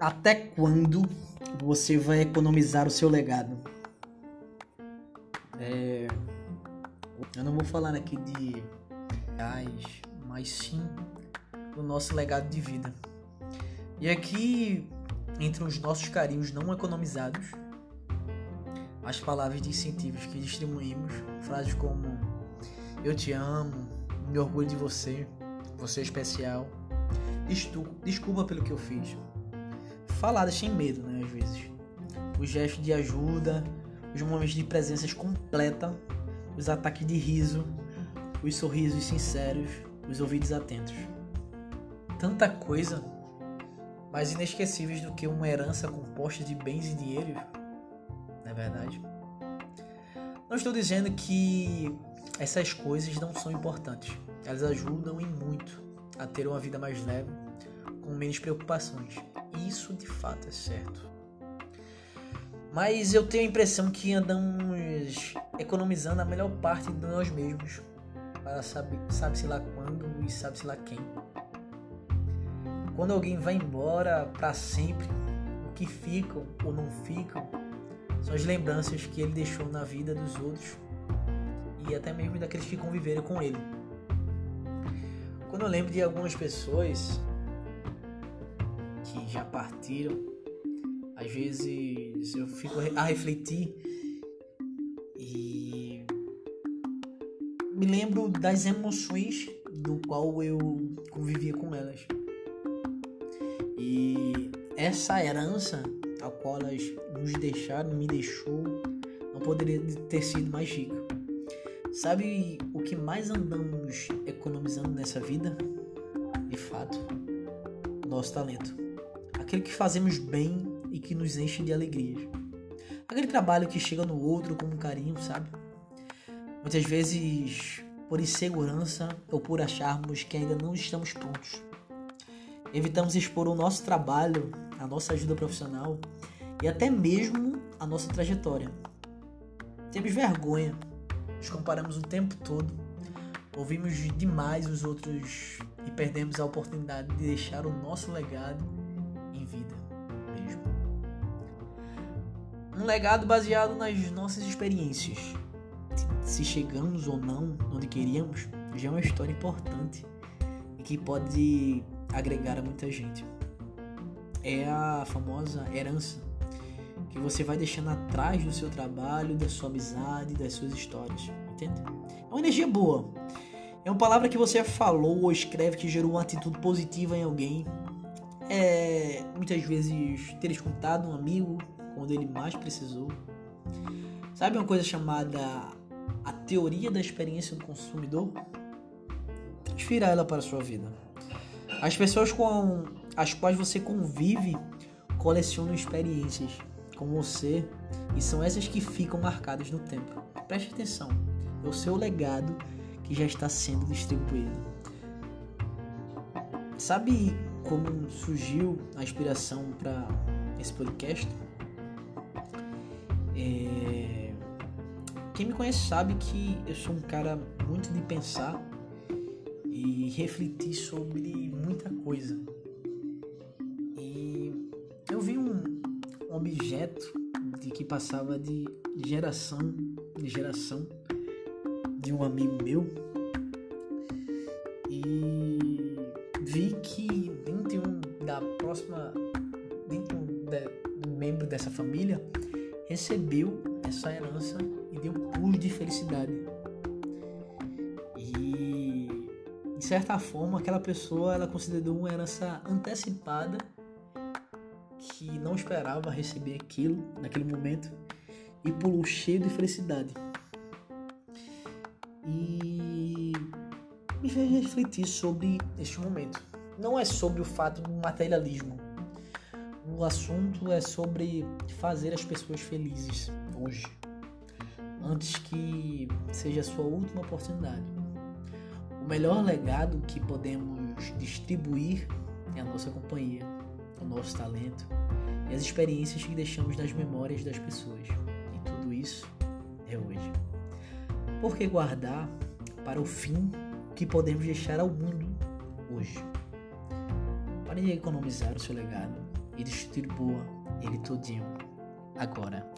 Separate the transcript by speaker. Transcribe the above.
Speaker 1: Até quando você vai economizar o seu legado? É, eu não vou falar aqui de reais, mas sim do nosso legado de vida. E aqui, entre os nossos carinhos não economizados, as palavras de incentivos que distribuímos, frases como eu te amo, me orgulho de você, você é especial, desculpa pelo que eu fiz, faladas sem medo, né, às vezes. Os gestos de ajuda, os momentos de presença completa, os ataques de riso, os sorrisos sinceros, os ouvidos atentos. Tanta coisa, mais inesquecíveis do que uma herança composta de bens e dinheiro, não é verdade? Não estou dizendo que essas coisas não são importantes. Elas ajudam em muito a ter uma vida mais leve, com menos preocupações. Isso de fato é certo. Mas eu tenho a impressão que andamos economizando a melhor parte de nós mesmos para saber, sabe-se lá quando e sabe-se lá quem. Quando alguém vai embora para sempre, o que ficam ou não ficam são as lembranças que ele deixou na vida dos outros e até mesmo daqueles que conviveram com ele. Quando eu lembro de algumas pessoas que já partiram, às vezes eu fico a refletir e me lembro das emoções do qual eu convivia com elas. E essa herança a qual elas nos deixaram, me deixou, não poderia ter sido mais rica. Sabe o que mais andamos economizando nessa vida? De fato, nosso talento aquele que fazemos bem e que nos enche de alegrias. Aquele trabalho que chega no outro com um carinho, sabe? Muitas vezes por insegurança ou por acharmos que ainda não estamos prontos. Evitamos expor o nosso trabalho, a nossa ajuda profissional e até mesmo a nossa trajetória. Temos vergonha, nos comparamos o tempo todo, ouvimos demais os outros e perdemos a oportunidade de deixar o nosso legado vida mesmo. Um legado baseado nas nossas experiências. Se chegamos ou não onde queríamos, já é uma história importante e que pode agregar a muita gente. É a famosa herança que você vai deixando atrás do seu trabalho, da sua amizade, das suas histórias. Entende? É uma energia boa. É uma palavra que você falou ou escreve que gerou uma atitude positiva em alguém é muitas vezes ter escutado um amigo quando ele mais precisou. Sabe uma coisa chamada a teoria da experiência do consumidor? Transfira ela para a sua vida. As pessoas com as quais você convive colecionam experiências com você e são essas que ficam marcadas no tempo. Preste atenção, é o seu legado que já está sendo distribuído. Sabe como surgiu a inspiração para esse podcast. É... Quem me conhece sabe que eu sou um cara muito de pensar e refletir sobre muita coisa. Objeto de que passava de geração em geração de um amigo meu e vi que da próxima dentro de, do membro dessa família recebeu essa herança e deu pulo de felicidade. E de certa forma aquela pessoa ela considerou uma herança antecipada que não esperava receber aquilo naquele momento e pulou cheio de felicidade. E me fez refletir sobre este momento não é sobre o fato do materialismo. O assunto é sobre fazer as pessoas felizes hoje, antes que seja a sua última oportunidade. O melhor legado que podemos distribuir é a nossa companhia, o nosso talento e as experiências que deixamos nas memórias das pessoas. E tudo isso é hoje. Por que guardar para o fim que podemos deixar ao mundo hoje. Pare de economizar o seu legado e distribua ele todinho agora.